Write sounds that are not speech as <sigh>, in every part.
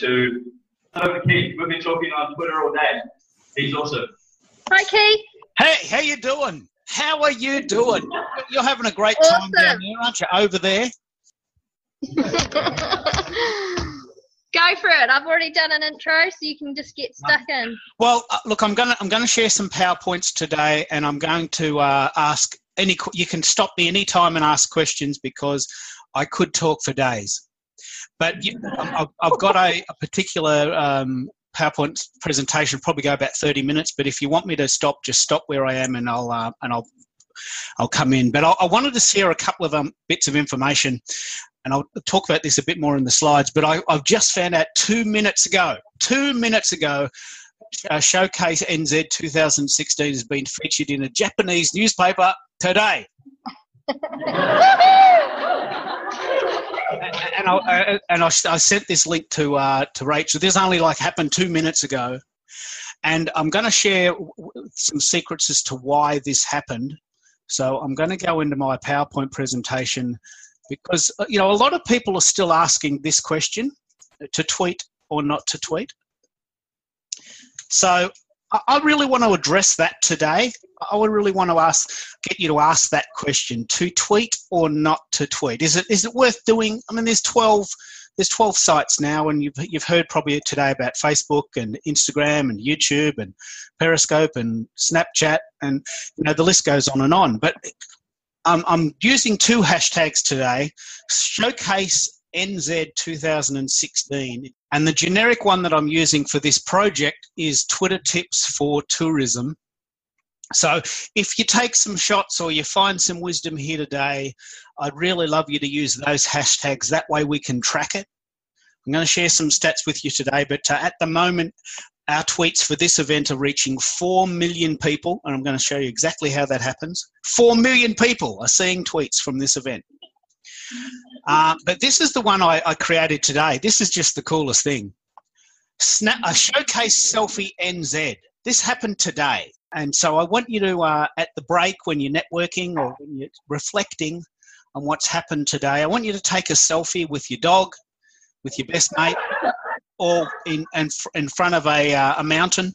going to pass over to Keith. We've been talking on Twitter all day. He's awesome. Hi, Keith. Hey, how you doing? How are you doing? You're having a great time down there, aren't you? Over there. <laughs> Go for it. I've already done an intro, so you can just get stuck in. Well, uh, look, I'm gonna I'm gonna share some powerpoints today, and I'm going to uh, ask any. You can stop me anytime and ask questions because I could talk for days. But you, I've, I've got a, a particular um, PowerPoint presentation, probably go about 30 minutes. But if you want me to stop, just stop where I am, and I'll uh, and I'll I'll come in. But I, I wanted to share a couple of um, bits of information, and I'll talk about this a bit more in the slides. But I, I've just found out two minutes ago, two minutes ago, uh, Showcase NZ 2016 has been featured in a Japanese newspaper today. <laughs> and I, uh, and I, I sent this link to uh, to Rachel. This only like happened two minutes ago, and I'm going to share some secrets as to why this happened. So I'm going to go into my PowerPoint presentation because uh, you know a lot of people are still asking this question: to tweet or not to tweet. So I- really want to address that today. I would really want to ask, get you to ask that question: to tweet or not to tweet. Is it is it worth doing? I mean, there's twelve there's twelve sites now, and you've you've heard probably today about Facebook and Instagram and YouTube and Periscope and Snapchat, and you know the list goes on and on. But um, I'm using two hashtags today: Showcase NZ 2016. And the generic one that I'm using for this project is Twitter tips for tourism. So if you take some shots or you find some wisdom here today, I'd really love you to use those hashtags. That way we can track it. I'm going to share some stats with you today, but uh, at the moment, our tweets for this event are reaching 4 million people, and I'm going to show you exactly how that happens. 4 million people are seeing tweets from this event. Uh, but this is the one I, I created today. This is just the coolest thing. Snap, a showcase selfie NZ. This happened today. And so I want you to, uh, at the break when you're networking or when you're reflecting on what's happened today, I want you to take a selfie with your dog, with your best mate, or in, in, in front of a, uh, a mountain.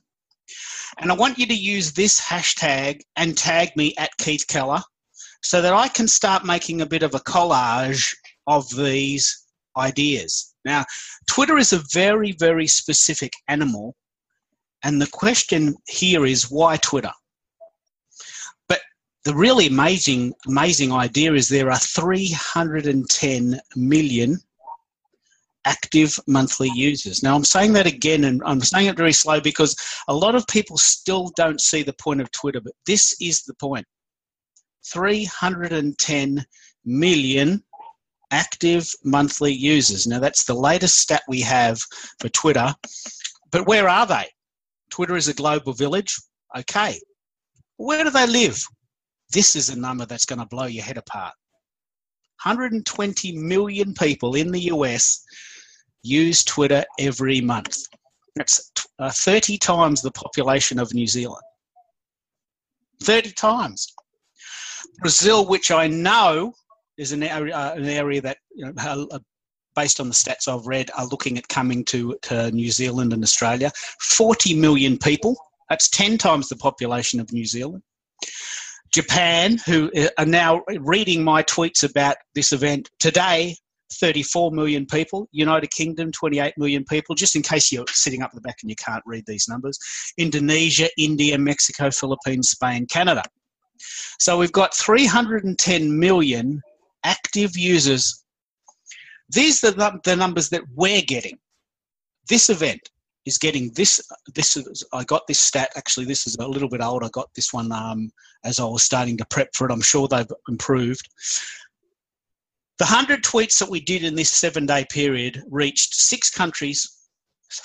And I want you to use this hashtag and tag me at Keith Keller so that I can start making a bit of a collage of these ideas. Now, Twitter is a very, very specific animal, and the question here is why Twitter? But the really amazing, amazing idea is there are 310 million active monthly users. Now, I'm saying that again, and I'm saying it very slow because a lot of people still don't see the point of Twitter, but this is the point. 310 million active monthly users. Now, that's the latest stat we have for Twitter. But where are they? Twitter is a global village. Okay. Where do they live? This is a number that's going to blow your head apart. 120 million people in the US use Twitter every month. That's uh, 30 times the population of New Zealand. 30 times. Brazil, which I know is an area, uh, an area that, you know, uh, based on the stats I've read, are looking at coming to, to New Zealand and Australia. 40 million people. That's 10 times the population of New Zealand. Japan, who uh, are now reading my tweets about this event today, 34 million people. United Kingdom, 28 million people. Just in case you're sitting up the back and you can't read these numbers. Indonesia, India, Mexico, Philippines, Spain, Canada. So we've got 310 million active users. These are the, numbers that we're getting. This event is getting this. This is I got this stat. Actually, this is a little bit old. I got this one um, as I was starting to prep for it. I'm sure they've improved. The 100 tweets that we did in this seven day period reached six countries,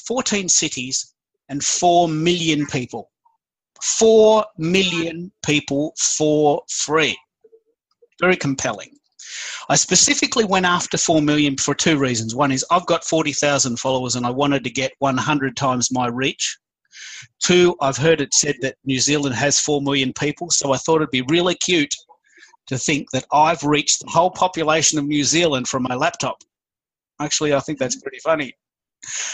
14 cities, and 4 million people. 4 million people for free. Very compelling. I specifically went after 4 million for two reasons. One is I've got 40,000 followers and I wanted to get 100 times my reach. Two, I've heard it said that New Zealand has 4 million people, so I thought it'd be really cute to think that I've reached the whole population of New Zealand from my laptop. Actually, I think that's pretty funny.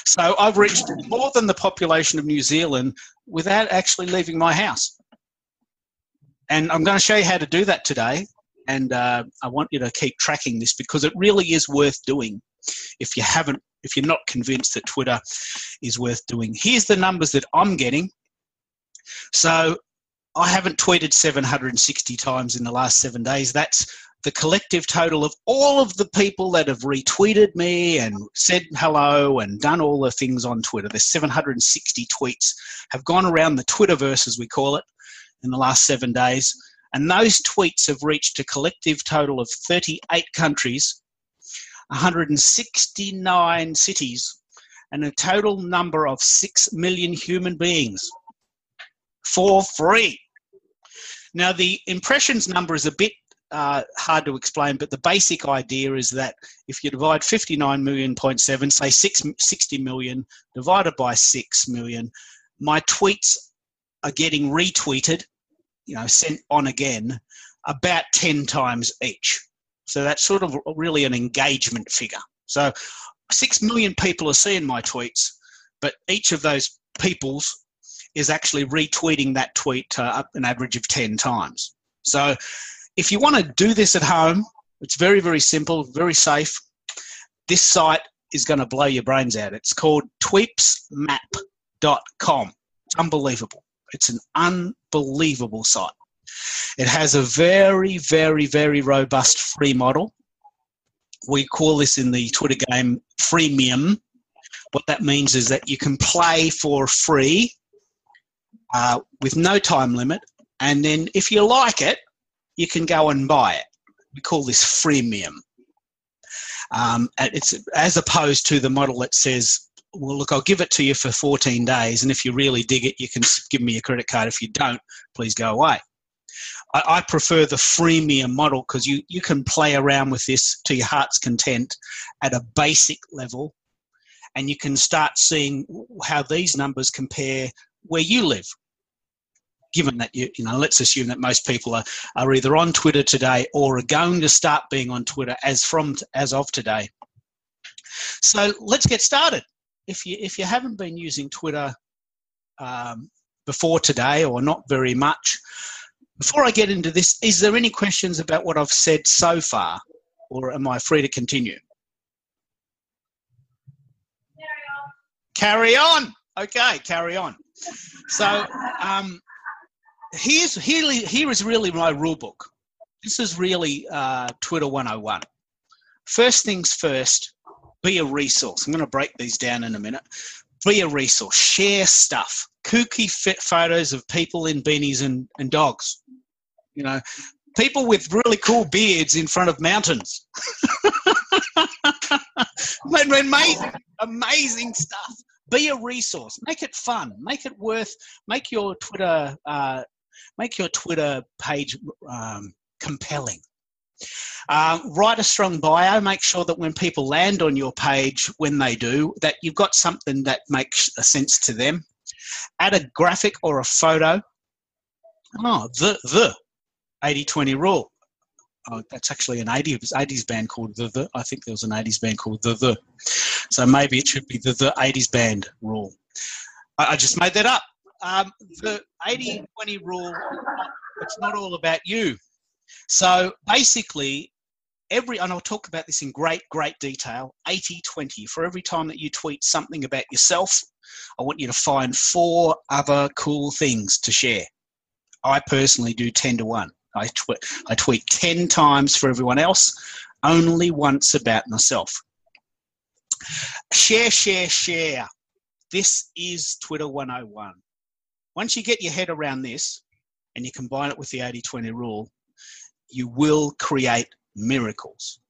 So I've reached more than the population of New Zealand without actually leaving my house. And I'm going to show you how to do that today. And uh, I want you to keep tracking this because it really is worth doing if you haven't, if you're not convinced that Twitter is worth doing. Here's the numbers that I'm getting. So I haven't tweeted 760 times in the last seven days. That's the collective total of all of the people that have retweeted me and said hello and done all the things on Twitter. There's 760 tweets have gone around the Twitterverse, as we call it, in the last seven days. And those tweets have reached a collective total of 38 countries, 169 cities, and a total number of 6 million human beings for free. Now, the impressions number is a bit uh, hard to explain, but the basic idea is that if you divide 59 million point seven, say 6, 60 million divided by 6 million, my tweets are getting retweeted, you know, sent on again about 10 times each. So that's sort of really an engagement figure. So 6 million people are seeing my tweets, but each of those people's is actually retweeting that tweet uh, an average of 10 times. So if you want to do this at home, it's very, very simple, very safe. This site is going to blow your brains out. It's called tweepsmap.com. It's unbelievable. It's an unbelievable site. It has a very, very, very robust free model. We call this in the Twitter game freemium. What that means is that you can play for free uh, with no time limit. And then if you like it, you can go and buy it. We call this freemium. Um, it's as opposed to the model that says, well, look, I'll give it to you for 14 days, and if you really dig it, you can give me your credit card. If you don't, please go away. I, I prefer the freemium model because you, you can play around with this to your heart's content at a basic level, and you can start seeing how these numbers compare where you live given that you, you know, let's assume that most people are, are either on Twitter today or are going to start being on Twitter as from as of today. So let's get started. If you if you haven't been using Twitter um, before today or not very much, before I get into this, is there any questions about what I've said so far, or am I free to continue? Carry on. Carry on. Okay, carry on. So, um, here's here, here is really my rule book. This is really uh, Twitter 101. First things first, be a resource. I'm going to break these down in a minute. Be a resource. Share stuff. Kooky fit photos of people in beanies and, and dogs. You know, people with really cool beards in front of mountains. <laughs> amazing, amazing stuff. Be a resource. Make it fun. Make it worth. Make your Twitter uh, make your Twitter page um, compelling. Uh, write a strong bio. Make sure that when people land on your page, when they do, that you've got something that makes sense to them. Add a graphic or a photo. Oh, the the 80-20 rule. Oh, that's actually an 80s, 80s band called the the. I think there was an 80s band called the the. So maybe it should be the the 80s band rule. I, I just made that up um, the 80 20 rule, it's not all about you. So basically, every, and I'll talk about this in great, great detail 80 20. For every time that you tweet something about yourself, I want you to find four other cool things to share. I personally do 10 to 1. I, tw- I tweet 10 times for everyone else, only once about myself. Share, share, share. This is Twitter 101. Once you get your head around this and you combine it with the 80 20 rule, you will create miracles.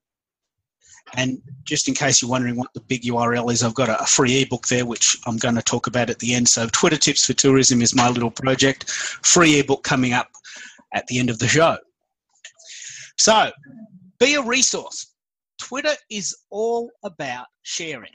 And just in case you're wondering what the big URL is, I've got a free ebook there, which I'm going to talk about at the end. So, Twitter Tips for Tourism is my little project. Free ebook coming up at the end of the show. So, be a resource. Twitter is all about sharing.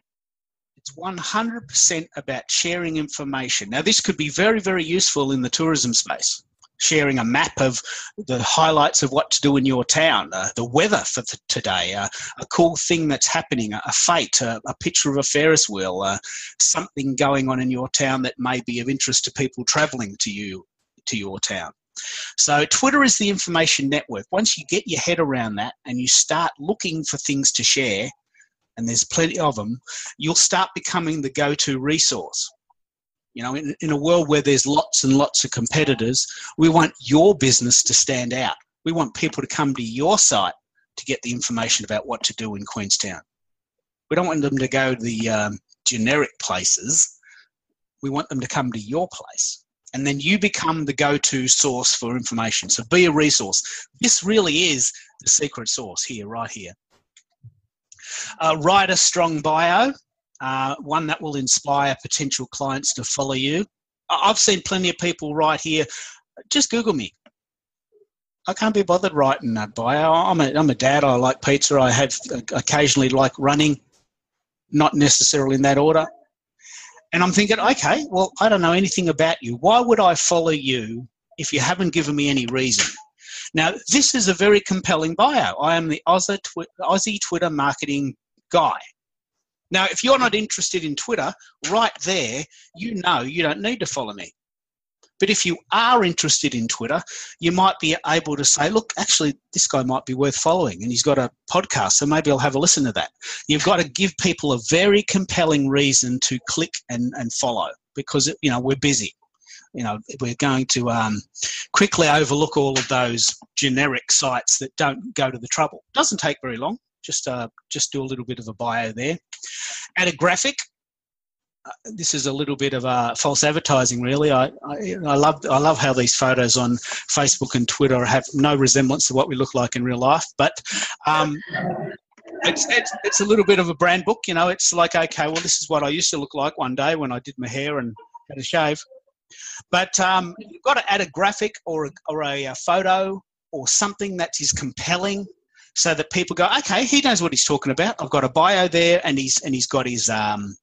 It's 100% about sharing information. Now, this could be very, very useful in the tourism space. Sharing a map of the highlights of what to do in your town, uh, the weather for th- today, uh, a cool thing that's happening, a, a fete, a, a, picture of a Ferris wheel, uh, something going on in your town that may be of interest to people traveling to you to your town. So Twitter is the information network. Once you get your head around that and you start looking for things to share, and there's plenty of them, you'll start becoming the go-to resource. You know, in, in a world where there's lots and lots of competitors, we want your business to stand out. We want people to come to your site to get the information about what to do in Queenstown. We don't want them to go to the um, generic places. We want them to come to your place. And then you become the go to source for information. So be a resource. This really is the secret source here, right here. Uh, write a strong bio uh, one that will inspire potential clients to follow you. I've seen plenty of people write here, just Google me. I can't be bothered writing that bio. I'm a, I'm a dad. I like pizza. I have occasionally like running, not necessarily in that order. And I'm thinking, okay, well, I don't know anything about you. Why would I follow you if you haven't given me any reason? Now, this is a very compelling bio. I am the Aussie Twitter marketing guy. Now, if you're not interested in Twitter, right there, you know you don't need to follow me. But if you are interested in Twitter, you might be able to say, look, actually, this guy might be worth following and he's got a podcast, so maybe I'll have a listen to that. You've got to give people a very compelling reason to click and, and follow because, you know, we're busy. You know, we're going to um, quickly overlook all of those generic sites that don't go to the trouble. Doesn't take very long just uh, just do a little bit of a bio there. Add a graphic. Uh, this is a little bit of uh, false advertising, really. I, I, I love I love how these photos on Facebook and Twitter have no resemblance to what we look like in real life, but. Um, it's, it's, it's a little bit of a brand book, you know. It's like, okay, well, this is what I used to look like one day when I did my hair and had a shave. But um, you've got to add a graphic or a, or a, a photo or something that is compelling so that people go, okay, he knows what he's talking about. I've got a bio there, and he's and he's got his um,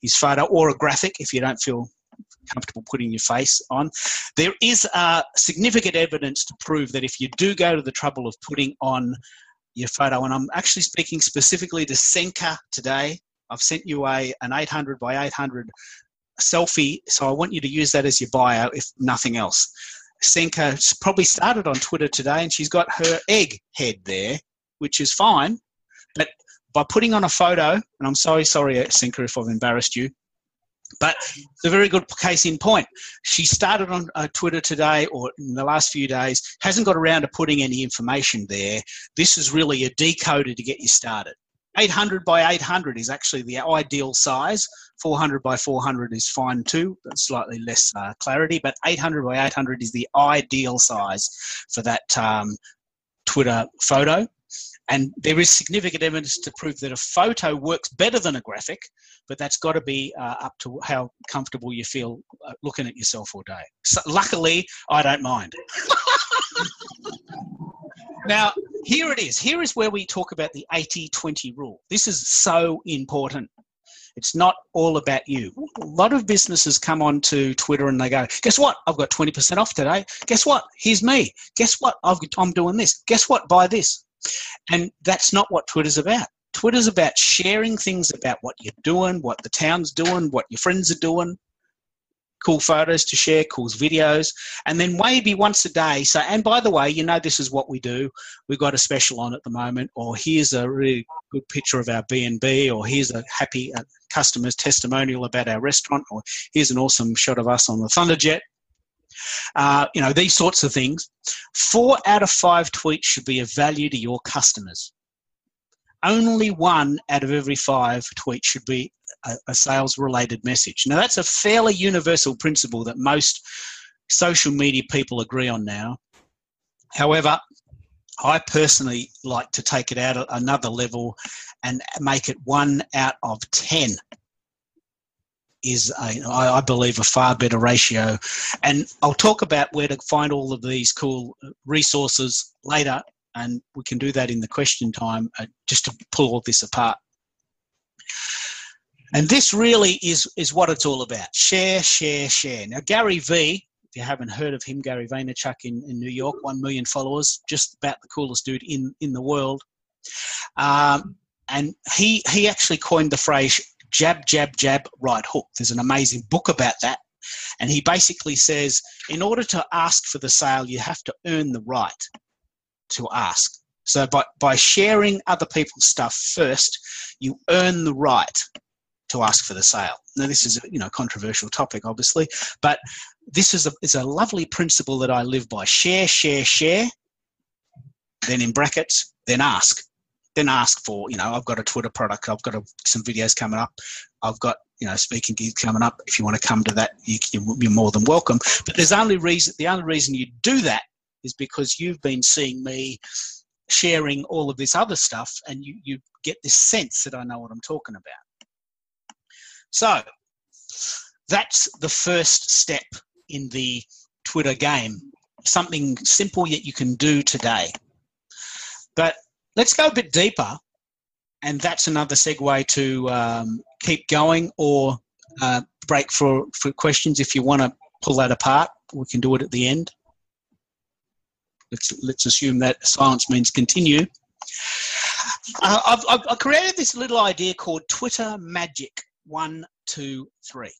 his photo or a graphic if you don't feel comfortable putting your face on. There is uh, significant evidence to prove that if you do go to the trouble of putting on your photo, and I'm actually speaking specifically to Senka today. I've sent you a an 800 by 800 selfie, so I want you to use that as your bio, if nothing else. Senka probably started on Twitter today, and she's got her egg head there, which is fine. But by putting on a photo, and I'm sorry, sorry, Senka, if I've embarrassed you, but it's a very good case in point. She started on uh, Twitter today or in the last few days, hasn't got around to putting any information there. This is really a decoder to get you started. 800 by 800 is actually the ideal size. 400 by 400 is fine too, but slightly less uh, clarity. But 800 by 800 is the ideal size for that um, Twitter photo. And there is significant evidence to prove that a photo works better than a graphic, but that's got to be uh, up to how comfortable you feel uh, looking at yourself all day. So, luckily, I don't mind. <laughs> now, here it is. Here is where we talk about the 80 20 rule. This is so important. It's not all about you. A lot of businesses come onto Twitter and they go, Guess what? I've got 20% off today. Guess what? Here's me. Guess what? i am doing this. Guess what? Buy this. And that's not what Twitter's about. Twitter's about sharing things about what you're doing, what the town's doing, what your friends are doing, cool photos to share, cool videos, and then maybe once a day. So, and by the way, you know this is what we do. We've got a special on at the moment, or here's a really good picture of our B and B, or here's a happy uh, customer's testimonial about our restaurant, or here's an awesome shot of us on the Thunderjet. Uh, you know these sorts of things. Four out of five tweets should be of value to your customers. Only one out of every five tweets should be a, a sales related message. Now, that's a fairly universal principle that most social media people agree on now. However, I personally like to take it out another level and make it one out of 10 is I believe a far better ratio and I'll talk about where to find all of these cool resources later and we can do that in the question time uh, just to pull all this apart and this really is, is what it's all about share, share, share. Now, Gary Vee, if you haven't heard of him, Gary Vaynerchuk in, in New York, one million followers, just about the coolest dude in in the world. Um, and he he actually coined the phrase jab, jab, jab, right hook. There's an amazing book about that. And he basically says, in order to ask for the sale, you have to earn the right to ask. So by, by sharing other people's stuff first, you earn the right to ask for the sale. Now, this is a you know controversial topic, obviously, but this is a, is a lovely principle that I live by. Share, share, share. Then in brackets, then ask then ask for, you know, I've got a Twitter product, I've got a, some videos coming up, I've got, you know, speaking gigs coming up. If you want to come to that, you, you're more than welcome. But there's only reason, the only reason you do that is because you've been seeing me sharing all of this other stuff and you, you get this sense that I know what I'm talking about. So that's the first step in the Twitter game. Something simple that you can do today. But Let's go a bit deeper, and that's another segue to um, keep going or uh, break for, for questions. If you want to pull that apart, we can do it at the end. Let's, let's assume that silence means continue. Uh, I've, I've, I've created this little idea called Twitter Magic 123.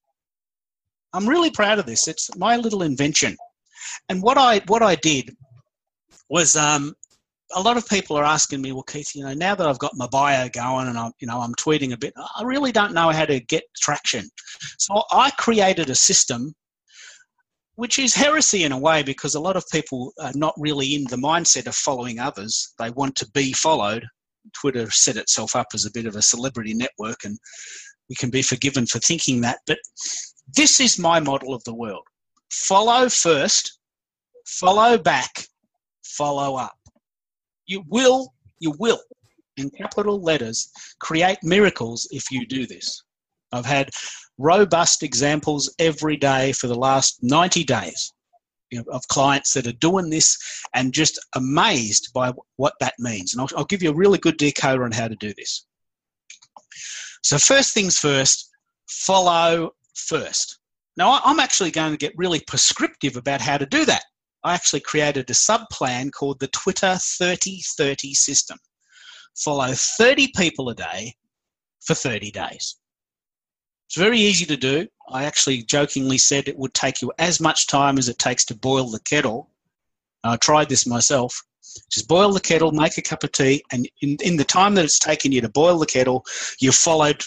I'm really proud of this. It's my little invention. And what I what I did was um, a lot of people are asking me, well, Keith, you know, now that I've got my bio going and I'm, you know, I'm tweeting a bit, I really don't know how to get traction. So I created a system which is heresy in a way because a lot of people are not really in the mindset of following others. They want to be followed. Twitter set itself up as a bit of a celebrity network and we can be forgiven for thinking that. But this is my model of the world. Follow first, follow back, follow up. You will, you will, in capital letters, create miracles if you do this. I've had robust examples every day for the last 90 days you know, of clients that are doing this and just amazed by what that means. And I'll, I'll give you a really good decoder on how to do this. So, first things first, follow first. Now, I'm actually going to get really prescriptive about how to do that. I actually created a sub plan called the Twitter 3030 system. Follow 30 people a day for 30 days. It's very easy to do. I actually jokingly said it would take you as much time as it takes to boil the kettle. I tried this myself. Just boil the kettle, make a cup of tea, and in, in the time that it's taken you to boil the kettle, you've followed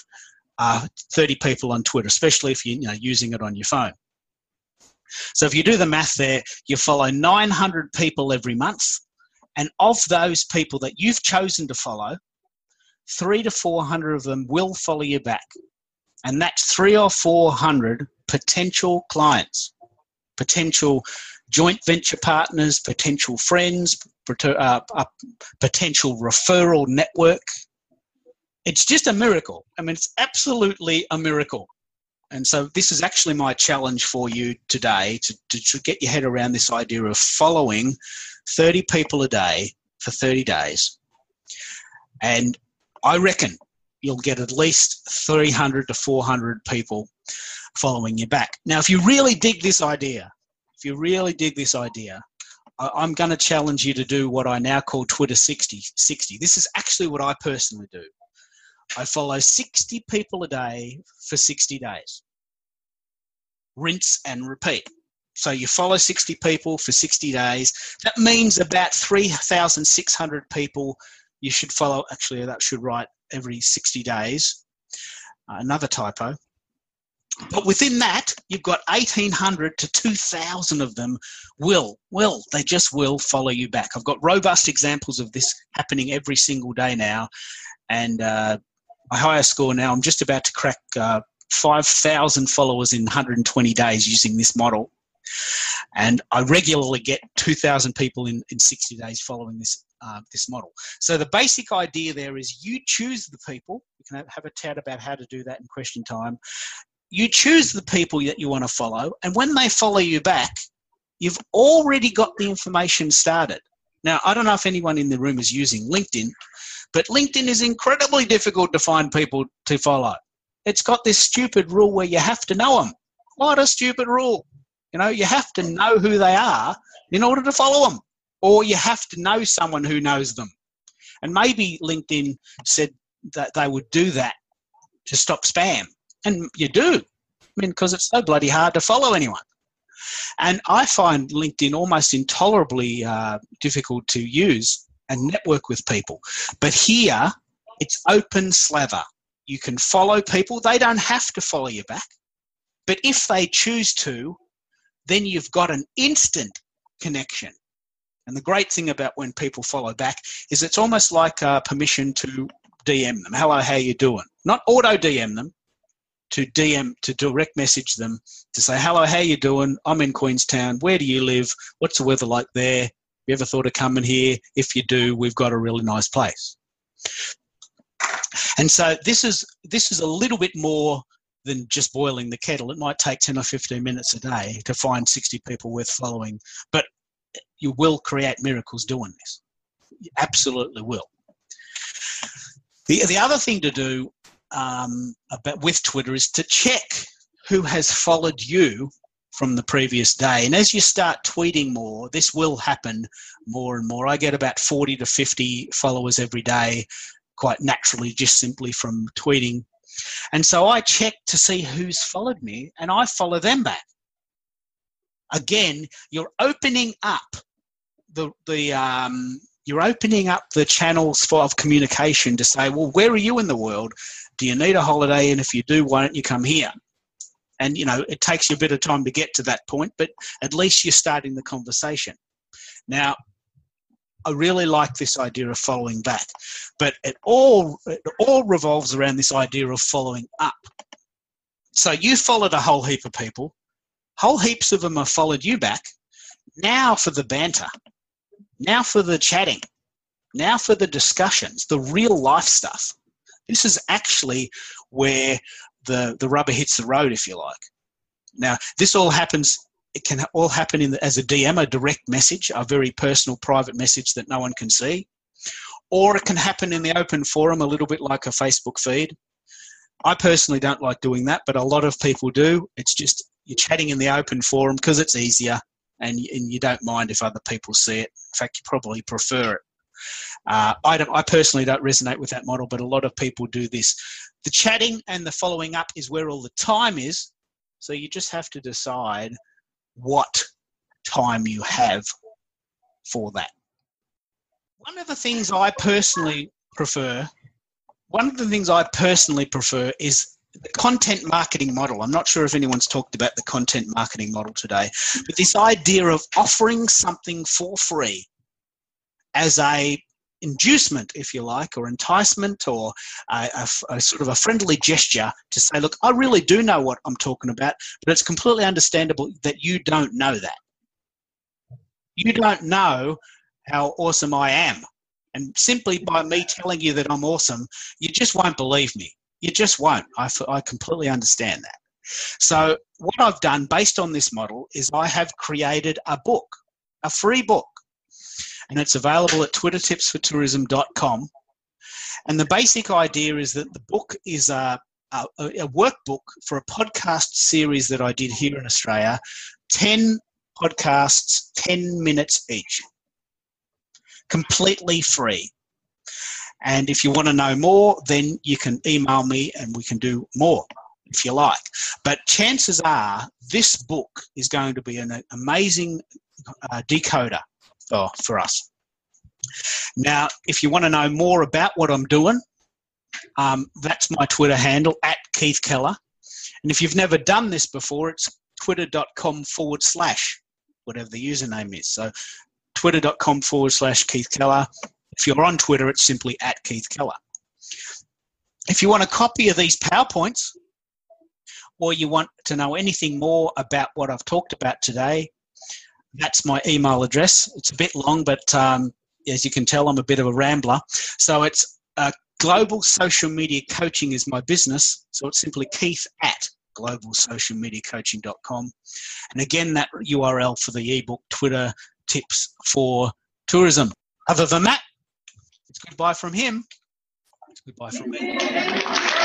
uh, 30 people on Twitter, especially if you're you know, using it on your phone. So if you do the math there, you follow 900 people every month. And of those people that you've chosen to follow, three to 400 of them will follow you back. And that's three or 400 potential clients, potential joint venture partners, potential friends, uh, potential referral network. It's just a miracle. I mean, it's absolutely a miracle. And so this is actually my challenge for you today to, to, to, get your head around this idea of following 30 people a day for 30 days. And I reckon you'll get at least 300 to 400 people following you back. Now, if you really dig this idea, if you really dig this idea, I'm going to challenge you to do what I now call Twitter 60. 60. This is actually what I personally do. I follow 60 people a day for 60 days. Rinse and repeat. So you follow 60 people for 60 days. That means about 3,600 people you should follow. Actually, that should write every 60 days. Uh, another typo. But within that, you've got 1,800 to 2,000 of them will, will, they just will follow you back. I've got robust examples of this happening every single day now. And uh, my highest score now. I'm just about to crack uh, 5,000 followers in 120 days using this model. And I regularly get 2,000 people in, in 60 days following this, uh, this model. So the basic idea there is you choose the people. You can have a chat about how to do that in question time. You choose the people that you want to follow. And when they follow you back, you've already got the information started. Now, I don't know if anyone in the room is using LinkedIn, but LinkedIn is incredibly difficult to find people to follow. It's got this stupid rule where you have to know them. What a stupid rule. You know, you have to know who they are in order to follow them, or you have to know someone who knows them. And maybe LinkedIn said that they would do that to stop spam. And you do. I mean, because it's so bloody hard to follow anyone. And I find LinkedIn almost intolerably uh, difficult to use and network with people. But here, it's open slather. You can follow people, they don't have to follow you back. But if they choose to, then you've got an instant connection. And the great thing about when people follow back is it's almost like uh, permission to DM them. Hello, how you doing? Not auto DM them, to DM to direct message them to say, "Hello, how you doing? I'm in Queenstown. Where do you live? What's the weather like there? You ever thought of coming here? If you do, we've got a really nice place." And so this is this is a little bit more than just boiling the kettle. It might take 10 or 15 minutes a day to find 60 people worth following, but you will create miracles doing this. You absolutely will. The, the other thing to do um, about, with Twitter is to check who has followed you from the previous day. And as you start tweeting more, this will happen more and more. I get about 40 to 50 followers every day, quite naturally, just simply from tweeting. And so I check to see who's followed me and I follow them back. Again, you're opening up the, the, um, you're opening up the channels for, of communication to say, well, where are you in the world? Do you need a holiday? And if you do, why don't you come here? And you know, it takes you a bit of time to get to that point, but at least you're starting the conversation. Now, I really like this idea of following back, but it all it all revolves around this idea of following up. So you followed a whole heap of people, whole heaps of them have followed you back. Now for the banter, now for the chatting, now for the discussions, the real life stuff. This is actually where the, the rubber hits the road, if you like. Now, this all happens, it can all happen in the, as a DM, a direct message, a very personal, private message that no one can see. Or it can happen in the open forum, a little bit like a Facebook feed. I personally don't like doing that, but a lot of people do. It's just you're chatting in the open forum because it's easier and, and you don't mind if other people see it. In fact, you probably prefer it. Uh, I, don't, I personally don't resonate with that model, but a lot of people do this. The chatting and the following up is where all the time is. So you just have to decide what time you have for that. One of the things I personally prefer, one of the things I personally prefer is the content marketing model. I'm not sure if anyone's talked about the content marketing model today, but this idea of offering something for free as a inducement, if you like, or enticement, or a, a, a, sort of a friendly gesture to say, look, I really do know what I'm talking about, but it's completely understandable that you don't know that. You don't know how awesome I am. And simply by me telling you that I'm awesome, you just won't believe me. You just won't. I, I completely understand that. So, what I've done based on this model is I have created a book, a free book and it's available at twittertipsfortourism.com. And the basic idea is that the book is a, a, a workbook for a podcast series that I did here in Australia 10 podcasts, 10 minutes each, completely free. And if you want to know more, then you can email me and we can do more if you like. But chances are this book is going to be an amazing uh, decoder oh, for us. Now, if you want to know more about what I'm doing, um, that's my Twitter handle at Keith Keller. And if you've never done this before, it's twitter.com forward slash whatever the username is. So twitter.com forward slash Keith Keller. If you're on Twitter, it's simply at Keith Keller. If you want a copy of these PowerPoints, or you want to know anything more about what I've talked about today, that's my email address. It's a bit long, but um, as you can tell, I'm a bit of a rambler. So it's uh, global social media coaching is my business. So it's simply Keith at globalsocialmediacoaching.com. And again, that URL for the ebook, Twitter tips for tourism. Other than that, it's goodbye from him. It's goodbye from me.